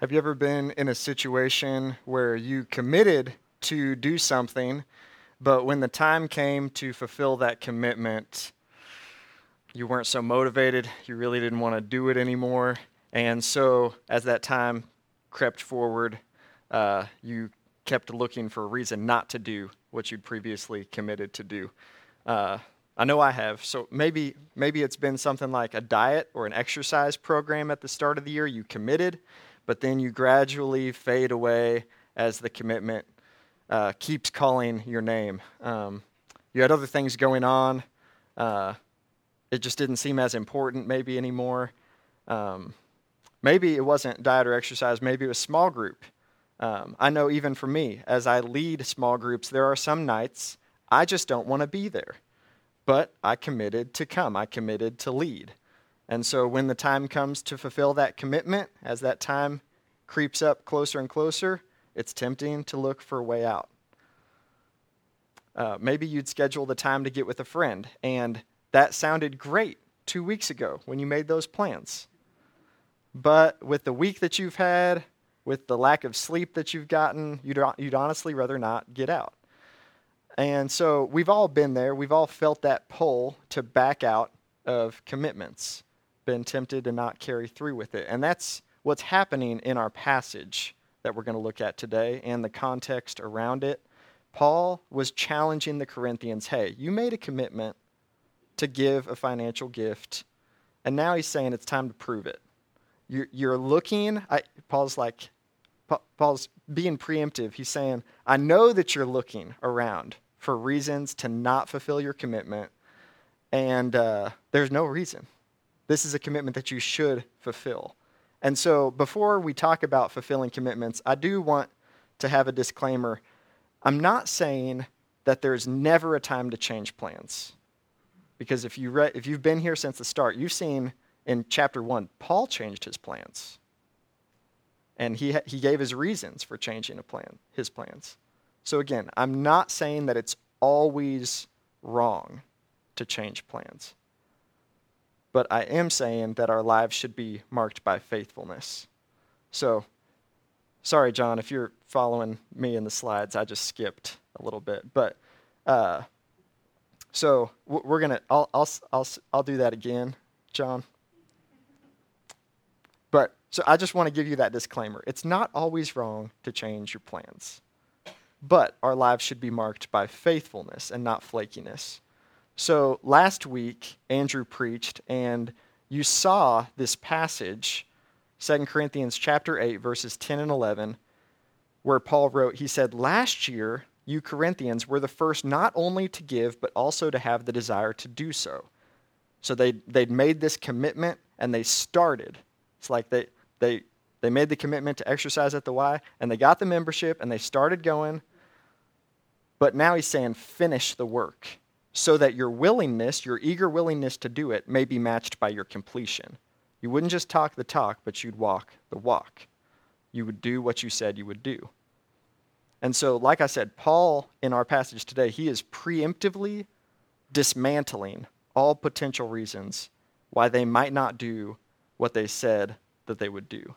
Have you ever been in a situation where you committed to do something, but when the time came to fulfill that commitment, you weren't so motivated, you really didn't want to do it anymore, and so as that time crept forward, uh, you kept looking for a reason not to do what you'd previously committed to do? Uh, I know I have. So maybe maybe it's been something like a diet or an exercise program at the start of the year. You committed, but then you gradually fade away as the commitment uh, keeps calling your name. Um, you had other things going on. Uh, it just didn't seem as important maybe anymore. Um, maybe it wasn't diet or exercise. Maybe it was small group. Um, I know even for me, as I lead small groups, there are some nights I just don't want to be there but I committed to come. I committed to lead. And so when the time comes to fulfill that commitment, as that time creeps up closer and closer, it's tempting to look for a way out. Uh, maybe you'd schedule the time to get with a friend, and that sounded great two weeks ago when you made those plans. But with the week that you've had, with the lack of sleep that you've gotten, you'd, you'd honestly rather not get out. And so we've all been there. We've all felt that pull to back out of commitments, been tempted to not carry through with it. And that's what's happening in our passage that we're going to look at today and the context around it. Paul was challenging the Corinthians hey, you made a commitment to give a financial gift, and now he's saying it's time to prove it. You're, you're looking, I, Paul's like, Paul's being preemptive. He's saying, I know that you're looking around for reasons to not fulfill your commitment, and uh, there's no reason. This is a commitment that you should fulfill. And so, before we talk about fulfilling commitments, I do want to have a disclaimer. I'm not saying that there's never a time to change plans. Because if, you re- if you've been here since the start, you've seen in chapter one, Paul changed his plans. And he, ha- he gave his reasons for changing a plan, his plans. So again, I'm not saying that it's always wrong to change plans. But I am saying that our lives should be marked by faithfulness. So, sorry, John, if you're following me in the slides, I just skipped a little bit. But, uh, so we're to, I'll, I'll, I'll, I'll do that again, John. But, so I just want to give you that disclaimer. It's not always wrong to change your plans but our lives should be marked by faithfulness and not flakiness. So last week, Andrew preached, and you saw this passage, 2 Corinthians chapter 8, verses 10 and 11, where Paul wrote, he said, Last year, you Corinthians were the first not only to give, but also to have the desire to do so. So they, they'd made this commitment and they started. It's like they, they, they made the commitment to exercise at the Y, and they got the membership, and they started going. But now he's saying, finish the work, so that your willingness, your eager willingness to do it, may be matched by your completion. You wouldn't just talk the talk, but you'd walk the walk. You would do what you said you would do. And so, like I said, Paul, in our passage today, he is preemptively dismantling all potential reasons why they might not do what they said that they would do.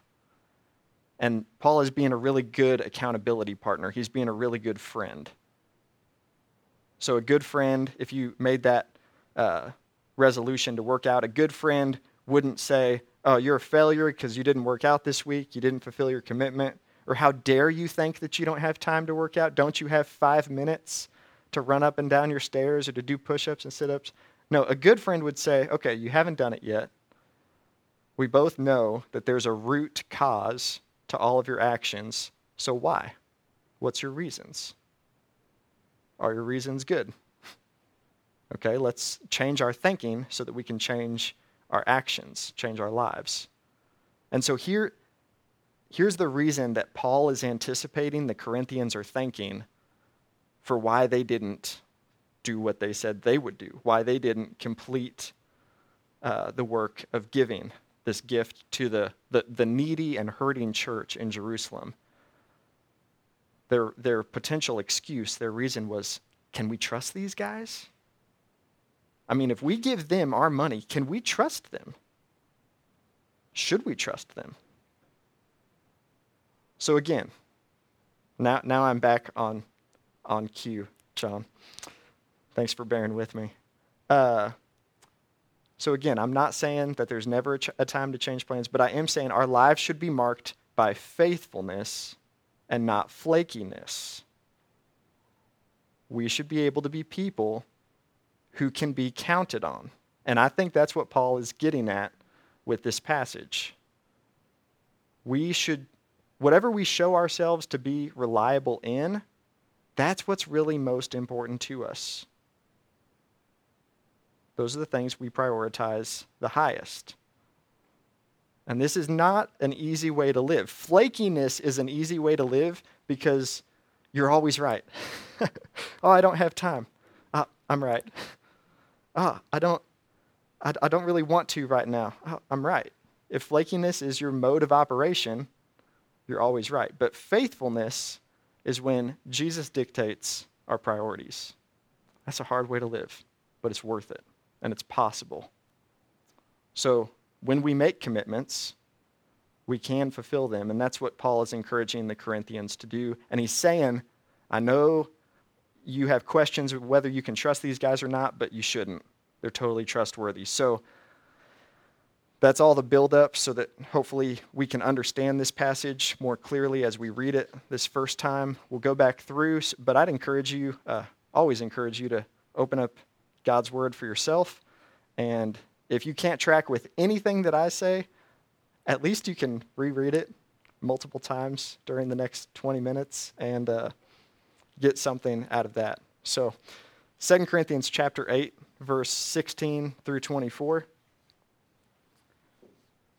And Paul is being a really good accountability partner. He's being a really good friend. So, a good friend, if you made that uh, resolution to work out, a good friend wouldn't say, Oh, you're a failure because you didn't work out this week, you didn't fulfill your commitment. Or how dare you think that you don't have time to work out? Don't you have five minutes to run up and down your stairs or to do push ups and sit ups? No, a good friend would say, Okay, you haven't done it yet. We both know that there's a root cause to all of your actions. So why? What's your reasons? Are your reasons good? Okay, let's change our thinking so that we can change our actions, change our lives. And so here, here's the reason that Paul is anticipating the Corinthians are thinking for why they didn't do what they said they would do, why they didn't complete uh, the work of giving this gift to the, the, the needy and hurting church in Jerusalem. Their, their potential excuse, their reason was can we trust these guys? I mean, if we give them our money, can we trust them? Should we trust them? So again, now, now I'm back on, on cue, John. Thanks for bearing with me. Uh, so again, I'm not saying that there's never a, ch- a time to change plans, but I am saying our lives should be marked by faithfulness and not flakiness. We should be able to be people who can be counted on. And I think that's what Paul is getting at with this passage. We should, whatever we show ourselves to be reliable in, that's what's really most important to us. Those are the things we prioritize the highest. And this is not an easy way to live. Flakiness is an easy way to live because you're always right. oh, I don't have time. Uh, I'm right. Ah, oh, I don't I, I don't really want to right now. Oh, I'm right. If flakiness is your mode of operation, you're always right. But faithfulness is when Jesus dictates our priorities. That's a hard way to live, but it's worth it and it's possible. So when we make commitments, we can fulfill them. And that's what Paul is encouraging the Corinthians to do. And he's saying, I know you have questions whether you can trust these guys or not, but you shouldn't. They're totally trustworthy. So that's all the buildup so that hopefully we can understand this passage more clearly as we read it this first time. We'll go back through, but I'd encourage you, uh, always encourage you to open up God's word for yourself. And if you can't track with anything that I say, at least you can reread it multiple times during the next 20 minutes and uh, get something out of that. So, 2 Corinthians chapter 8, verse 16 through 24.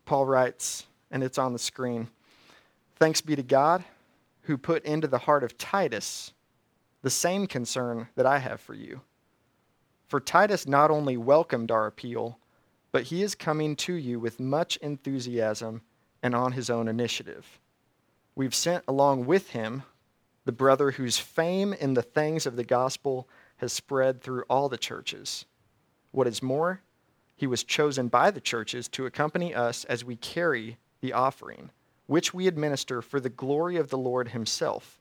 Paul writes, and it's on the screen Thanks be to God who put into the heart of Titus the same concern that I have for you. For Titus not only welcomed our appeal, but he is coming to you with much enthusiasm and on his own initiative. We've sent along with him the brother whose fame in the things of the gospel has spread through all the churches. What is more, he was chosen by the churches to accompany us as we carry the offering, which we administer for the glory of the Lord himself,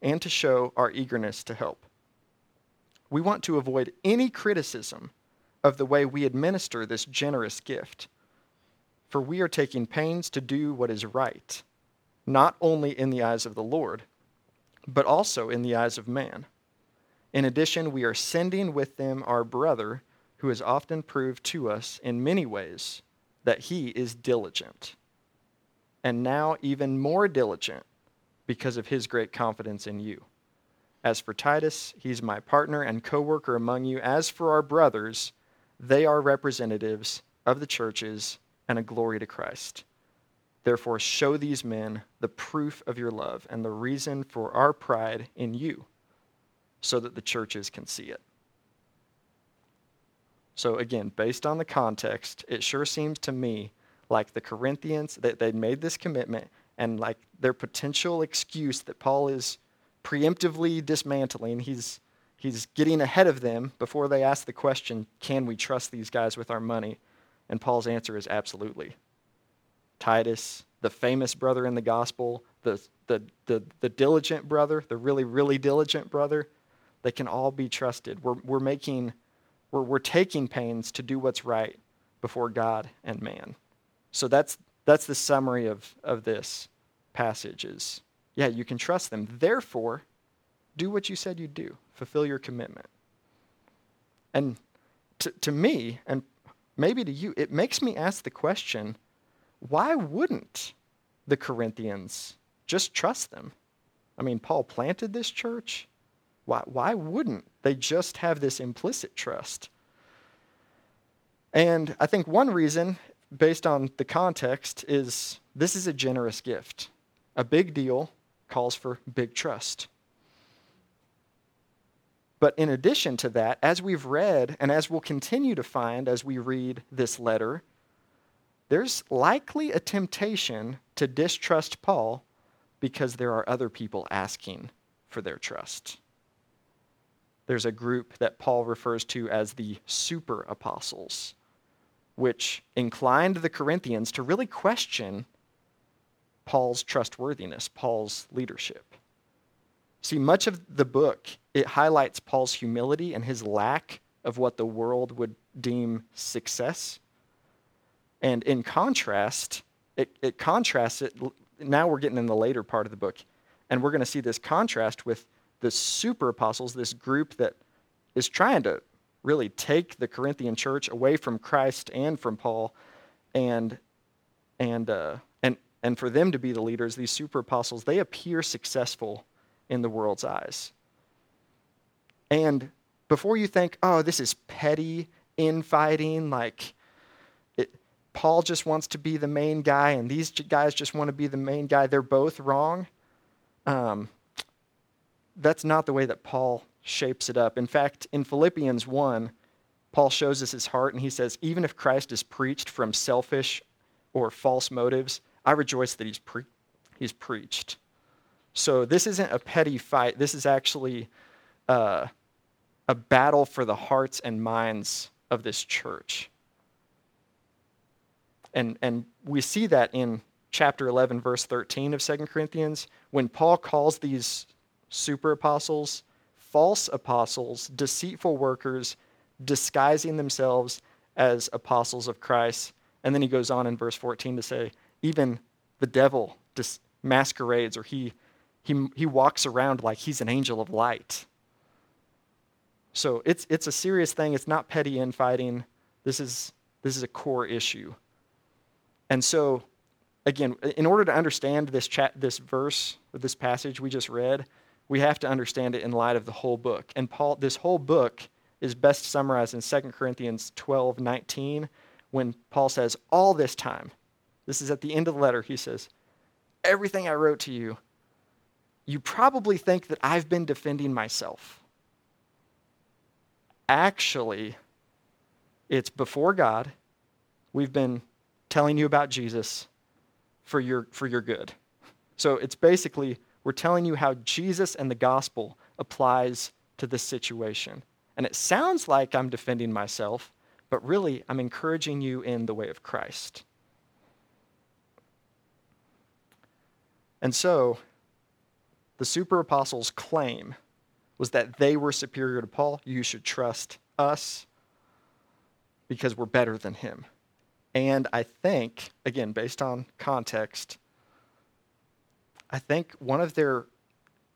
and to show our eagerness to help. We want to avoid any criticism of the way we administer this generous gift, for we are taking pains to do what is right, not only in the eyes of the Lord, but also in the eyes of man. In addition, we are sending with them our brother who has often proved to us in many ways that he is diligent, and now even more diligent because of his great confidence in you. As for Titus, he's my partner and co worker among you. As for our brothers, they are representatives of the churches and a glory to Christ. Therefore, show these men the proof of your love and the reason for our pride in you, so that the churches can see it. So, again, based on the context, it sure seems to me like the Corinthians, that they'd made this commitment, and like their potential excuse that Paul is preemptively dismantling, he's, he's getting ahead of them before they ask the question, can we trust these guys with our money? And Paul's answer is absolutely. Titus, the famous brother in the gospel, the, the, the, the diligent brother, the really, really diligent brother, they can all be trusted. We're, we're making we're, we're taking pains to do what's right before God and man. So that's, that's the summary of, of this passage is, yeah, you can trust them. Therefore, do what you said you'd do. Fulfill your commitment. And to, to me, and maybe to you, it makes me ask the question, why wouldn't the Corinthians just trust them? I mean, Paul planted this church. Why, why wouldn't they just have this implicit trust? And I think one reason, based on the context, is this is a generous gift. A big deal calls for big trust. But in addition to that, as we've read, and as we'll continue to find as we read this letter, there's likely a temptation to distrust Paul because there are other people asking for their trust there's a group that Paul refers to as the super apostles, which inclined the Corinthians to really question Paul's trustworthiness, Paul's leadership. See, much of the book, it highlights Paul's humility and his lack of what the world would deem success. And in contrast, it, it contrasts it. Now we're getting in the later part of the book, and we're going to see this contrast with the super apostles, this group that is trying to really take the Corinthian church away from Christ and from Paul, and and uh, and and for them to be the leaders, these super apostles, they appear successful in the world's eyes. And before you think, oh, this is petty infighting, like it, Paul just wants to be the main guy and these guys just want to be the main guy, they're both wrong. Um, that's not the way that Paul shapes it up. In fact, in Philippians 1, Paul shows us his heart and he says, Even if Christ is preached from selfish or false motives, I rejoice that he's, pre- he's preached. So this isn't a petty fight. This is actually uh, a battle for the hearts and minds of this church. And, and we see that in chapter 11, verse 13 of 2 Corinthians, when Paul calls these super apostles false apostles, deceitful workers, disguising themselves as apostles of Christ. And then he goes on in verse 14 to say, even the devil dis- masquerades or he, he, he walks around like he's an angel of light. So it's, it's a serious thing. It's not petty infighting. This is, this is a core issue. And so, again, in order to understand this, chat, this verse, or this passage we just read, we have to understand it in light of the whole book. And Paul, this whole book is best summarized in 2 Corinthians 12 19, when Paul says, All this time, this is at the end of the letter, he says, Everything I wrote to you, you probably think that I've been defending myself. Actually, it's before God. We've been telling you about Jesus for your, for your good. So it's basically we're telling you how Jesus and the gospel applies to this situation. And it sounds like I'm defending myself, but really I'm encouraging you in the way of Christ. And so, the super apostles' claim was that they were superior to Paul. You should trust us because we're better than him. And I think, again, based on context, I think one of their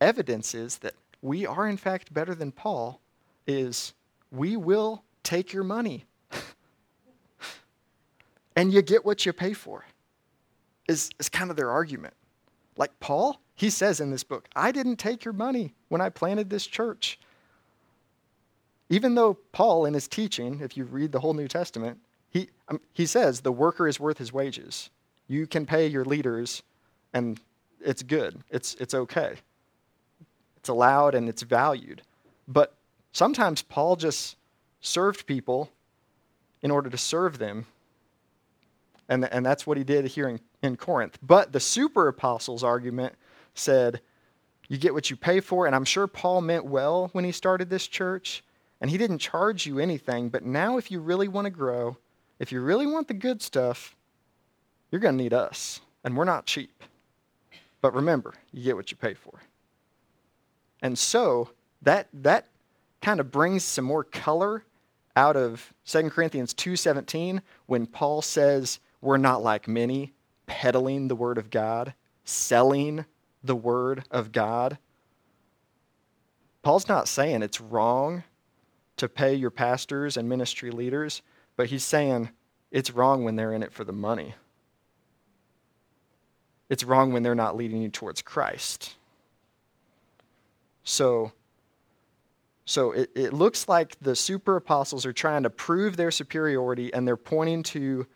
evidences that we are, in fact, better than Paul is we will take your money. and you get what you pay for, is, is kind of their argument. Like Paul, he says in this book, I didn't take your money when I planted this church. Even though Paul, in his teaching, if you read the whole New Testament, he, um, he says the worker is worth his wages. You can pay your leaders, and it's good. It's, it's okay. It's allowed and it's valued. But sometimes Paul just served people in order to serve them. And, and that's what he did here in, in Corinth. But the super apostles' argument said, you get what you pay for. And I'm sure Paul meant well when he started this church. And he didn't charge you anything. But now, if you really want to grow, if you really want the good stuff, you're going to need us. And we're not cheap. But remember, you get what you pay for. And so that that kind of brings some more color out of 2 Corinthians 2:17 when Paul says we're not like many peddling the word of God, selling the word of God. Paul's not saying it's wrong to pay your pastors and ministry leaders, but he's saying it's wrong when they're in it for the money. It's wrong when they're not leading you towards Christ. So, so it, it looks like the super apostles are trying to prove their superiority and they're pointing to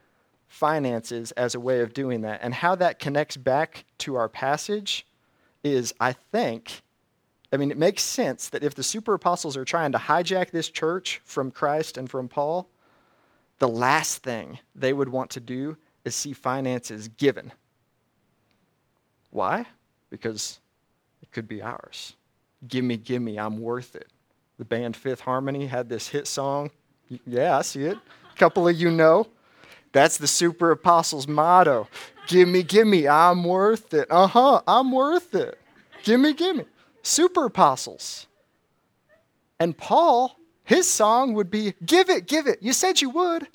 finances as a way of doing that. And how that connects back to our passage is, I think, I mean, it makes sense that if the super apostles are trying to hijack this church from Christ and from Paul, the last thing they would want to do is see finances given why? Because it could be ours. Gimme, gimme, I'm worth it. The band Fifth Harmony had this hit song. Yeah, I see it. A couple of you know. That's the super apostles motto. Gimme, gimme, I'm worth it. Uh huh, I'm worth it. Gimme, gimme. Super apostles. And Paul, his song would be, Give it, give it. You said you would.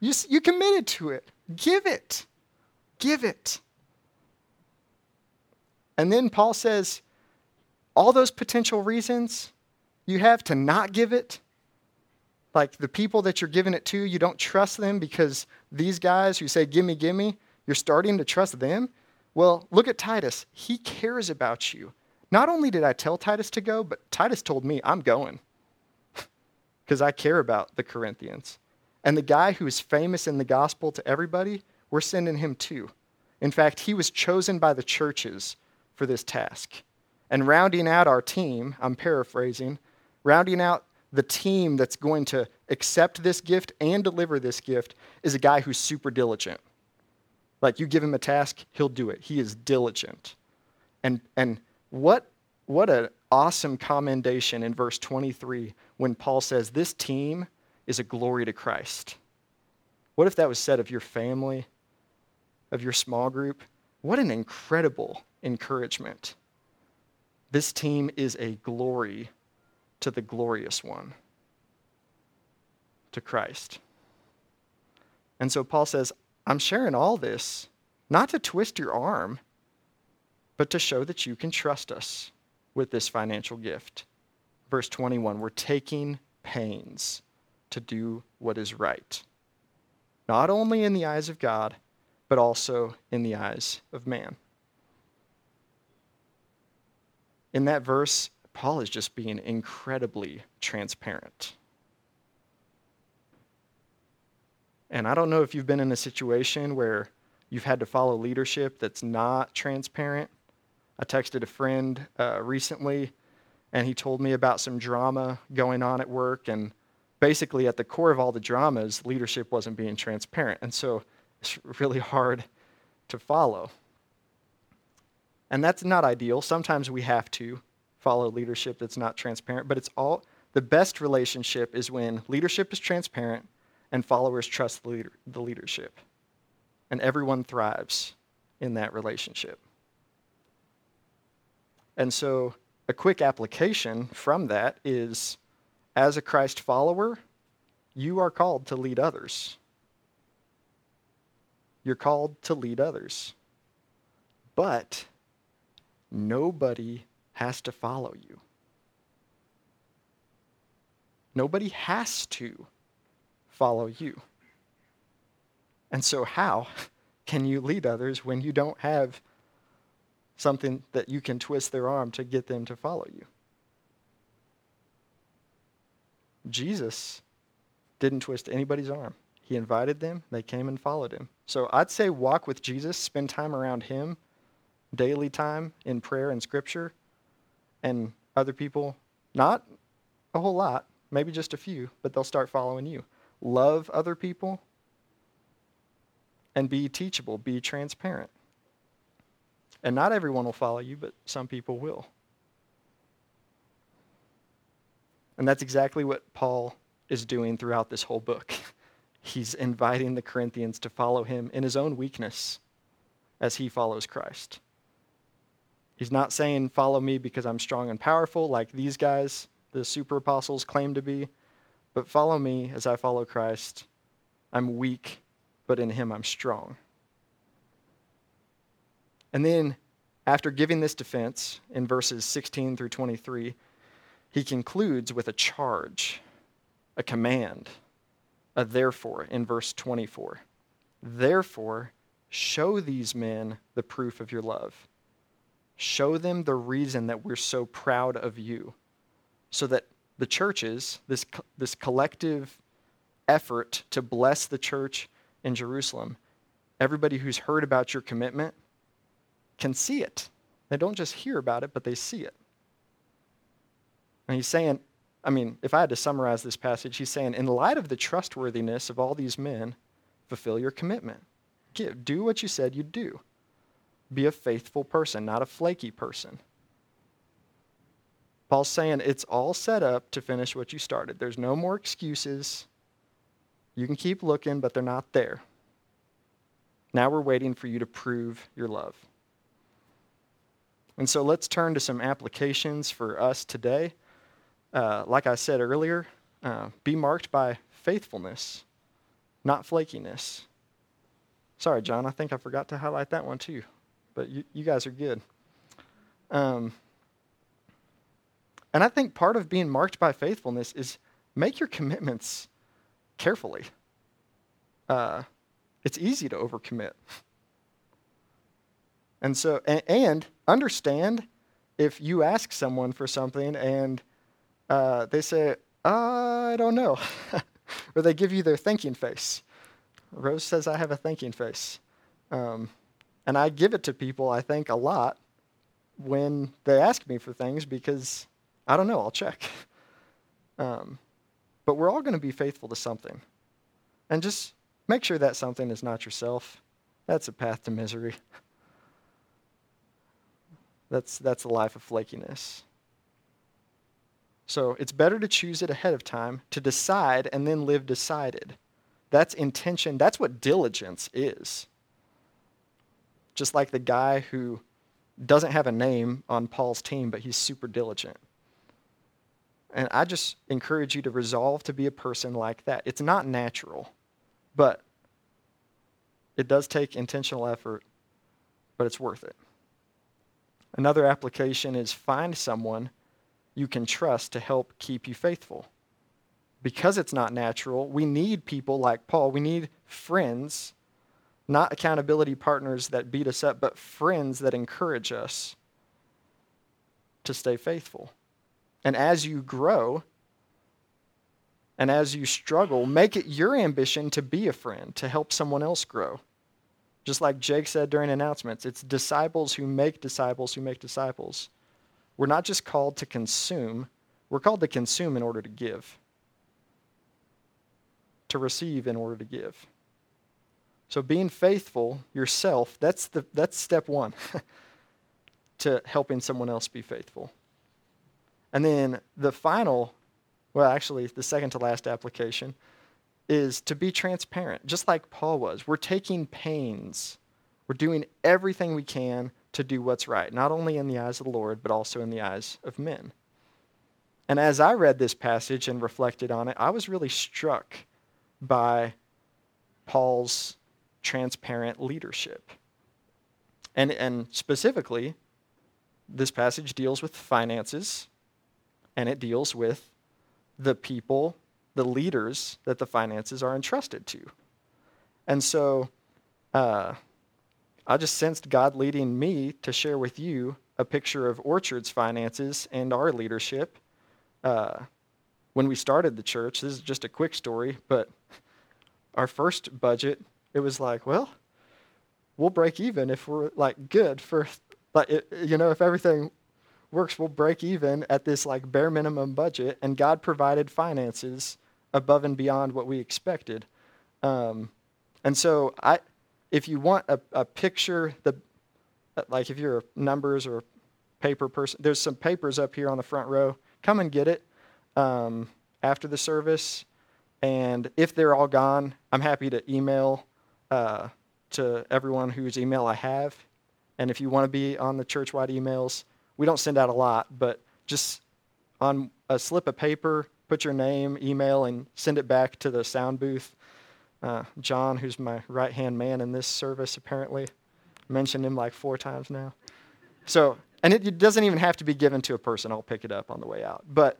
You, you committed to it. Give it. Give it. And then Paul says, all those potential reasons you have to not give it, like the people that you're giving it to, you don't trust them because these guys who say, Gimme, gimme, you're starting to trust them. Well, look at Titus. He cares about you. Not only did I tell Titus to go, but Titus told me, I'm going because I care about the Corinthians. And the guy who is famous in the gospel to everybody, we're sending him too. In fact, he was chosen by the churches for this task. And rounding out our team, I'm paraphrasing, rounding out the team that's going to accept this gift and deliver this gift is a guy who's super diligent. Like you give him a task, he'll do it. He is diligent. And, and what, what an awesome commendation in verse 23 when Paul says, This team is a glory to Christ. What if that was said of your family, of your small group? What an incredible encouragement. This team is a glory to the glorious one, to Christ. And so Paul says, I'm sharing all this not to twist your arm, but to show that you can trust us with this financial gift. Verse 21 we're taking pains to do what is right, not only in the eyes of God, but also in the eyes of man. In that verse, Paul is just being incredibly transparent. And I don't know if you've been in a situation where you've had to follow leadership that's not transparent. I texted a friend uh, recently, and he told me about some drama going on at work. And basically, at the core of all the dramas, leadership wasn't being transparent. And so it's really hard to follow. And that's not ideal. Sometimes we have to follow leadership that's not transparent, but it's all the best relationship is when leadership is transparent and followers trust the, leader, the leadership. And everyone thrives in that relationship. And so, a quick application from that is as a Christ follower, you are called to lead others. You're called to lead others. But nobody has to follow you. Nobody has to follow you. And so, how can you lead others when you don't have something that you can twist their arm to get them to follow you? Jesus didn't twist anybody's arm. He invited them, they came and followed him. So I'd say walk with Jesus, spend time around him, daily time in prayer and scripture, and other people, not a whole lot, maybe just a few, but they'll start following you. Love other people and be teachable, be transparent. And not everyone will follow you, but some people will. And that's exactly what Paul is doing throughout this whole book. He's inviting the Corinthians to follow him in his own weakness as he follows Christ. He's not saying, Follow me because I'm strong and powerful, like these guys, the super apostles, claim to be, but follow me as I follow Christ. I'm weak, but in him I'm strong. And then, after giving this defense in verses 16 through 23, he concludes with a charge, a command, a therefore in verse 24. Therefore, show these men the proof of your love. Show them the reason that we're so proud of you, so that the churches, this, this collective effort to bless the church in Jerusalem, everybody who's heard about your commitment can see it. They don't just hear about it, but they see it. And he's saying, I mean, if I had to summarize this passage, he's saying, in light of the trustworthiness of all these men, fulfill your commitment. Give, do what you said you'd do. Be a faithful person, not a flaky person. Paul's saying it's all set up to finish what you started. There's no more excuses. You can keep looking, but they're not there. Now we're waiting for you to prove your love. And so let's turn to some applications for us today. Uh, like I said earlier, uh, be marked by faithfulness, not flakiness. Sorry, John, I think I forgot to highlight that one too, but you, you guys are good. Um, and I think part of being marked by faithfulness is make your commitments carefully. Uh, it's easy to overcommit. And so, and, and understand if you ask someone for something and uh, they say, I don't know, or they give you their thinking face. Rose says, I have a thinking face. Um, and I give it to people, I think, a lot when they ask me for things because I don't know, I'll check. Um, but we're all going to be faithful to something. And just make sure that something is not yourself. That's a path to misery. That's, that's a life of flakiness. So it's better to choose it ahead of time, to decide, and then live decided. That's intention. That's what diligence is. Just like the guy who doesn't have a name on Paul's team, but he's super diligent. And I just encourage you to resolve to be a person like that. It's not natural, but it does take intentional effort, but it's worth it. Another application is find someone you can trust to help keep you faithful. Because it's not natural, we need people like Paul. We need friends, not accountability partners that beat us up, but friends that encourage us to stay faithful. And as you grow, and as you struggle, make it your ambition to be a friend, to help someone else grow. Just like Jake said during announcements, it's disciples who make disciples who make disciples. We're not just called to consume, we're called to consume in order to give, to receive in order to give. So being faithful yourself, that's, the, that's step one to helping someone else be faithful. And then the final, well, actually, the second to last application is to be transparent, just like Paul was. We're taking pains, we're doing everything we can to do what's right, not only in the eyes of the Lord, but also in the eyes of men. And as I read this passage and reflected on it, I was really struck by Paul's transparent leadership. And, and specifically, this passage deals with finances, and it deals with the people the leaders that the finances are entrusted to. And so uh, I just sensed God leading me to share with you a picture of Orchard's finances and our leadership. Uh, when we started the church, this is just a quick story, but our first budget, it was like, well, we'll break even if we're like good for, like, it, you know, if everything works, we'll break even at this like bare minimum budget. And God provided finances above and beyond what we expected. Um, and so I, if you want a, a picture, the, like if you're a numbers or paper person, there's some papers up here on the front row. Come and get it um, after the service. And if they're all gone, I'm happy to email uh, to everyone whose email I have. And if you want to be on the church-wide emails, we don't send out a lot, but just on a slip of paper, put your name, email, and send it back to the sound booth. Uh, John, who's my right hand man in this service, apparently mentioned him like four times now. So, and it, it doesn't even have to be given to a person. I'll pick it up on the way out. But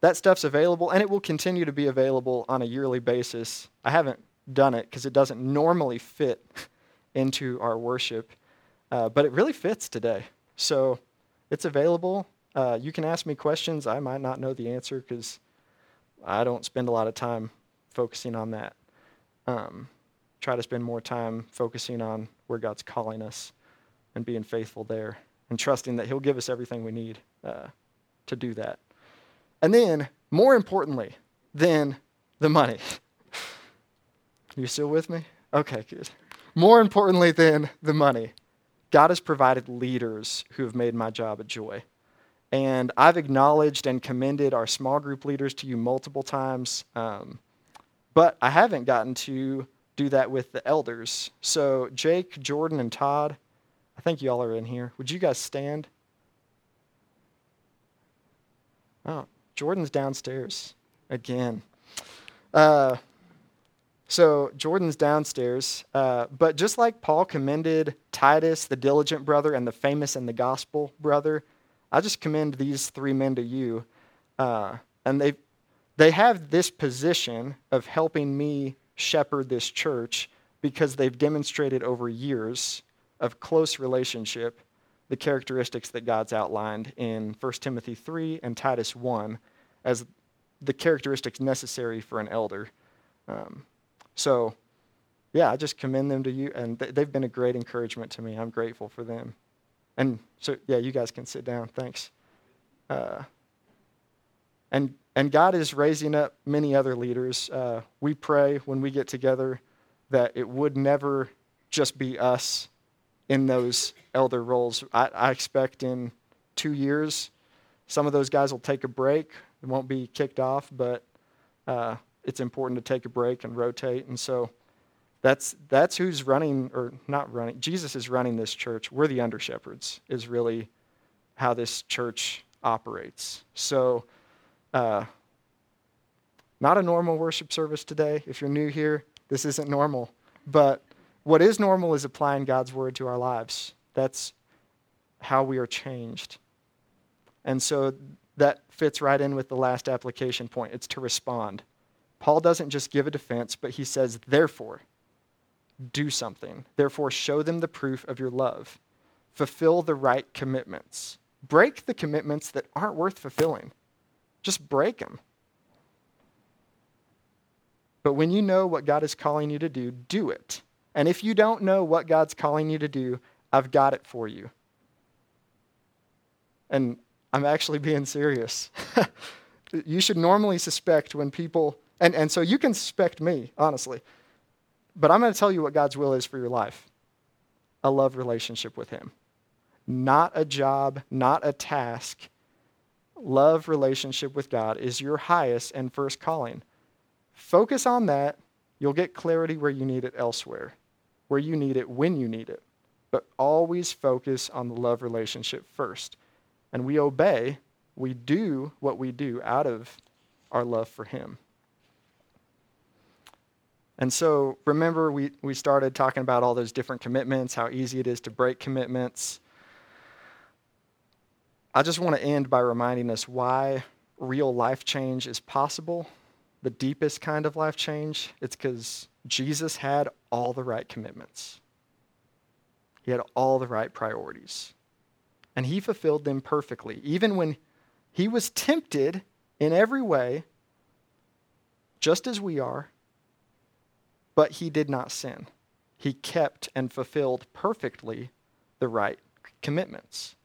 that stuff's available, and it will continue to be available on a yearly basis. I haven't done it because it doesn't normally fit into our worship, uh, but it really fits today. So it's available. Uh, you can ask me questions. I might not know the answer because I don't spend a lot of time focusing on that. Um, try to spend more time focusing on where God's calling us and being faithful there and trusting that He'll give us everything we need uh, to do that. And then, more importantly than the money, you still with me? Okay, good. More importantly than the money, God has provided leaders who have made my job a joy. And I've acknowledged and commended our small group leaders to you multiple times. Um, but I haven't gotten to do that with the elders. So, Jake, Jordan, and Todd, I think y'all are in here. Would you guys stand? Oh, Jordan's downstairs again. Uh, so Jordan's downstairs. Uh, but just like Paul commended Titus, the diligent brother, and the famous in the gospel brother, I just commend these three men to you. Uh, and they, they have this position of helping me shepherd this church because they've demonstrated over years of close relationship the characteristics that God's outlined in 1 Timothy 3 and Titus 1 as the characteristics necessary for an elder. Um, so, yeah, I just commend them to you, and th- they've been a great encouragement to me. I'm grateful for them. And so, yeah, you guys can sit down. Thanks. Uh, and and God is raising up many other leaders. Uh, we pray when we get together that it would never just be us in those elder roles. I, I expect in two years, some of those guys will take a break. It won't be kicked off, but uh, it's important to take a break and rotate. And so that's, that's who's running, or not running. Jesus is running this church. We're the under shepherds, is really how this church operates. So, uh, not a normal worship service today. If you're new here, this isn't normal. But what is normal is applying God's word to our lives. That's how we are changed. And so that fits right in with the last application point it's to respond. Paul doesn't just give a defense, but he says, therefore, do something. Therefore, show them the proof of your love. Fulfill the right commitments. Break the commitments that aren't worth fulfilling. Just break them. But when you know what God is calling you to do, do it. And if you don't know what God's calling you to do, I've got it for you. And I'm actually being serious. you should normally suspect when people and, and so you can suspect me, honestly. But I'm going to tell you what God's will is for your life a love relationship with Him. Not a job, not a task. Love relationship with God is your highest and first calling. Focus on that. You'll get clarity where you need it elsewhere, where you need it when you need it. But always focus on the love relationship first. And we obey, we do what we do out of our love for Him. And so remember, we, we started talking about all those different commitments, how easy it is to break commitments. I just want to end by reminding us why real life change is possible, the deepest kind of life change. It's because Jesus had all the right commitments, He had all the right priorities, and He fulfilled them perfectly. Even when He was tempted in every way, just as we are but he did not sin. He kept and fulfilled perfectly the right commitments.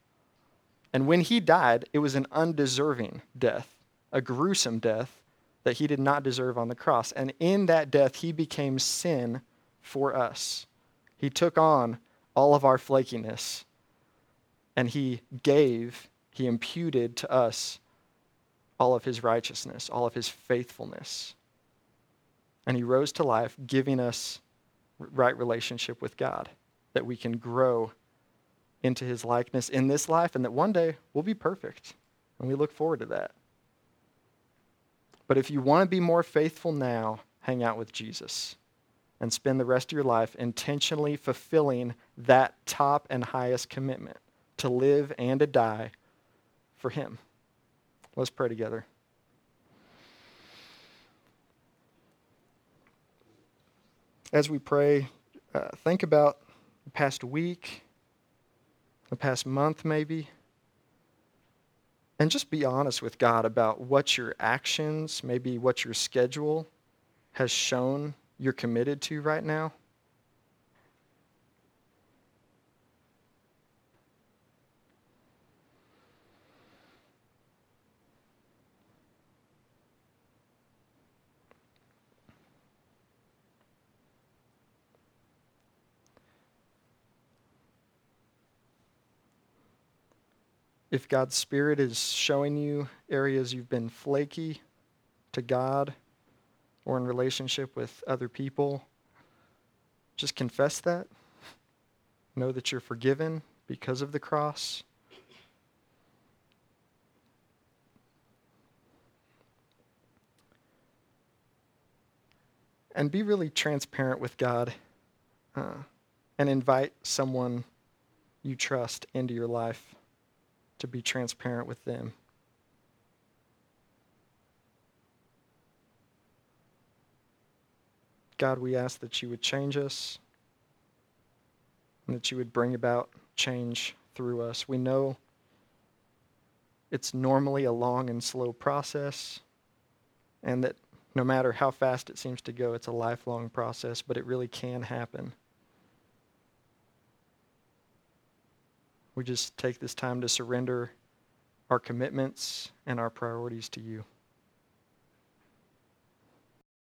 And when he died, it was an undeserving death, a gruesome death that he did not deserve on the cross. And in that death, he became sin for us. He took on all of our flakiness and he gave, he imputed to us all of his righteousness, all of his faithfulness and he rose to life, giving us right relationship with God, that we can grow into his likeness in this life, and that one day we'll be perfect. And we look forward to that. But if you want to be more faithful now, hang out with Jesus and spend the rest of your life intentionally fulfilling that top and highest commitment to live and to die for him. Let's pray together. As we pray, uh, think about the past week, the past month, maybe, and just be honest with God about what your actions, maybe what your schedule has shown you're committed to right now. If God's Spirit is showing you areas you've been flaky to God or in relationship with other people, just confess that. Know that you're forgiven because of the cross. And be really transparent with God uh, and invite someone you trust into your life to be transparent with them. God, we ask that you would change us and that you would bring about change through us. We know it's normally a long and slow process, and that no matter how fast it seems to go, it's a lifelong process, but it really can happen. We just take this time to surrender our commitments and our priorities to you.